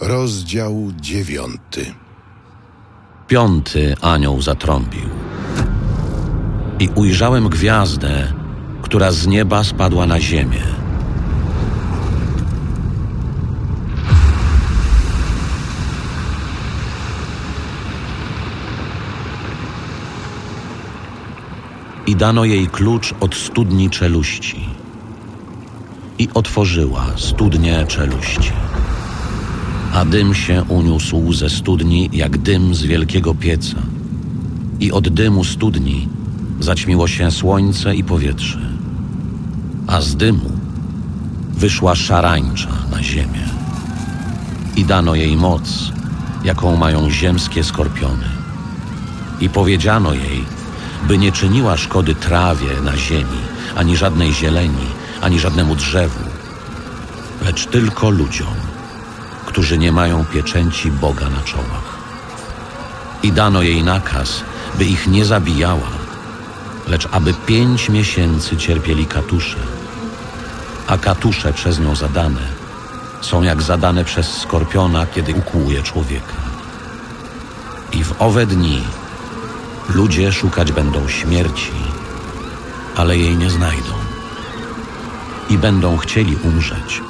Rozdział dziewiąty. Piąty anioł zatrąbił. I ujrzałem gwiazdę, która z nieba spadła na ziemię. I dano jej klucz od studni czeluści. I otworzyła studnię czeluści. A dym się uniósł ze studni jak dym z wielkiego pieca. I od dymu studni zaćmiło się słońce i powietrze. A z dymu wyszła szarańcza na ziemię. I dano jej moc, jaką mają ziemskie skorpiony. I powiedziano jej, by nie czyniła szkody trawie na ziemi, ani żadnej zieleni, ani żadnemu drzewu, lecz tylko ludziom, którzy nie mają pieczęci Boga na czołach. I dano jej nakaz, by ich nie zabijała, lecz aby pięć miesięcy cierpieli katusze, a katusze przez nią zadane są jak zadane przez skorpiona, kiedy ukłuje człowieka. I w owe dni ludzie szukać będą śmierci, ale jej nie znajdą. I będą chcieli umrzeć,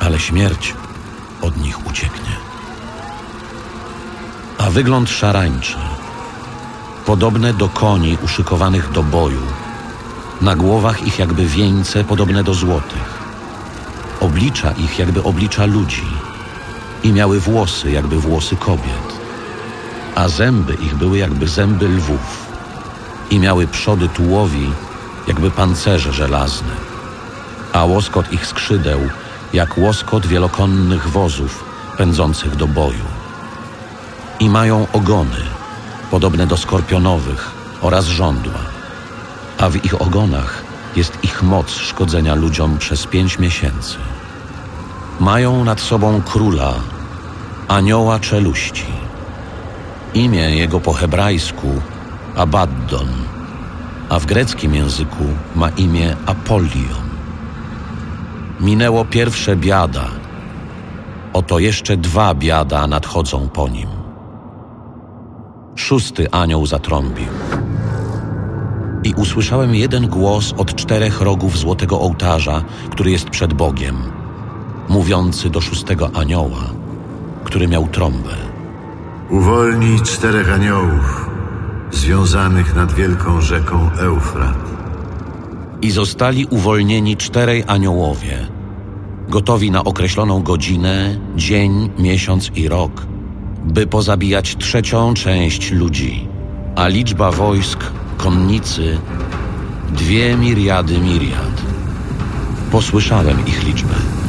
ale śmierć od nich ucieknie. A wygląd szarańczy, podobne do koni uszykowanych do boju, na głowach ich jakby wieńce podobne do złotych, oblicza ich jakby oblicza ludzi. I miały włosy jakby włosy kobiet, a zęby ich były jakby zęby lwów. I miały przody tułowi jakby pancerze żelazne, a łoskot ich skrzydeł jak łoskot wielokonnych wozów pędzących do boju. I mają ogony, podobne do skorpionowych oraz żądła, a w ich ogonach jest ich moc szkodzenia ludziom przez pięć miesięcy. Mają nad sobą króla, anioła czeluści. Imię jego po hebrajsku Abaddon, a w greckim języku ma imię Apolion. Minęło pierwsze biada, oto jeszcze dwa biada nadchodzą po nim. Szósty anioł zatrąbił. I usłyszałem jeden głos od czterech rogów złotego ołtarza, który jest przed Bogiem, mówiący do szóstego anioła, który miał trąbę. Uwolnij czterech aniołów związanych nad wielką rzeką Eufrat. I zostali uwolnieni czterej aniołowie, gotowi na określoną godzinę, dzień, miesiąc i rok, by pozabijać trzecią część ludzi, a liczba wojsk, konnicy, dwie miriady miriad. Posłyszałem ich liczbę.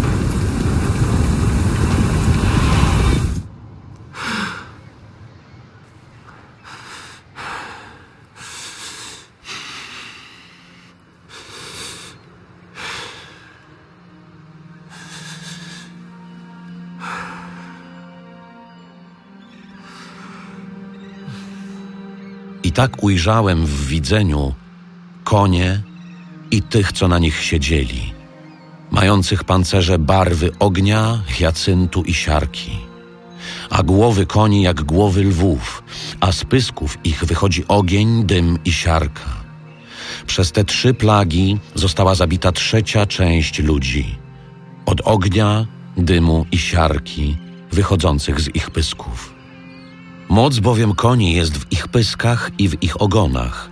Tak ujrzałem w widzeniu konie i tych, co na nich siedzieli, mających pancerze barwy ognia, hiacyntu i siarki, a głowy koni jak głowy lwów, a z pysków ich wychodzi ogień, dym i siarka. Przez te trzy plagi została zabita trzecia część ludzi, od ognia, dymu i siarki wychodzących z ich pysków. Moc bowiem koni jest w ich pyskach i w ich ogonach,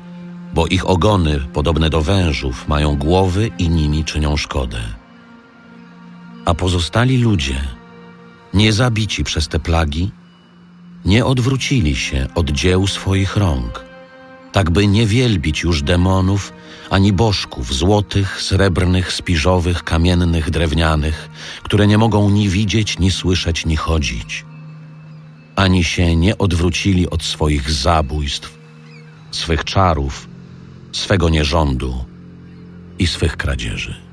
bo ich ogony, podobne do wężów, mają głowy i nimi czynią szkodę. A pozostali ludzie, nie zabici przez te plagi, nie odwrócili się od dzieł swoich rąk, tak by nie wielbić już demonów ani bożków złotych, srebrnych, spiżowych, kamiennych, drewnianych, które nie mogą ni widzieć, ni słyszeć, ni chodzić ani się nie odwrócili od swoich zabójstw, swych czarów, swego nierządu i swych kradzieży.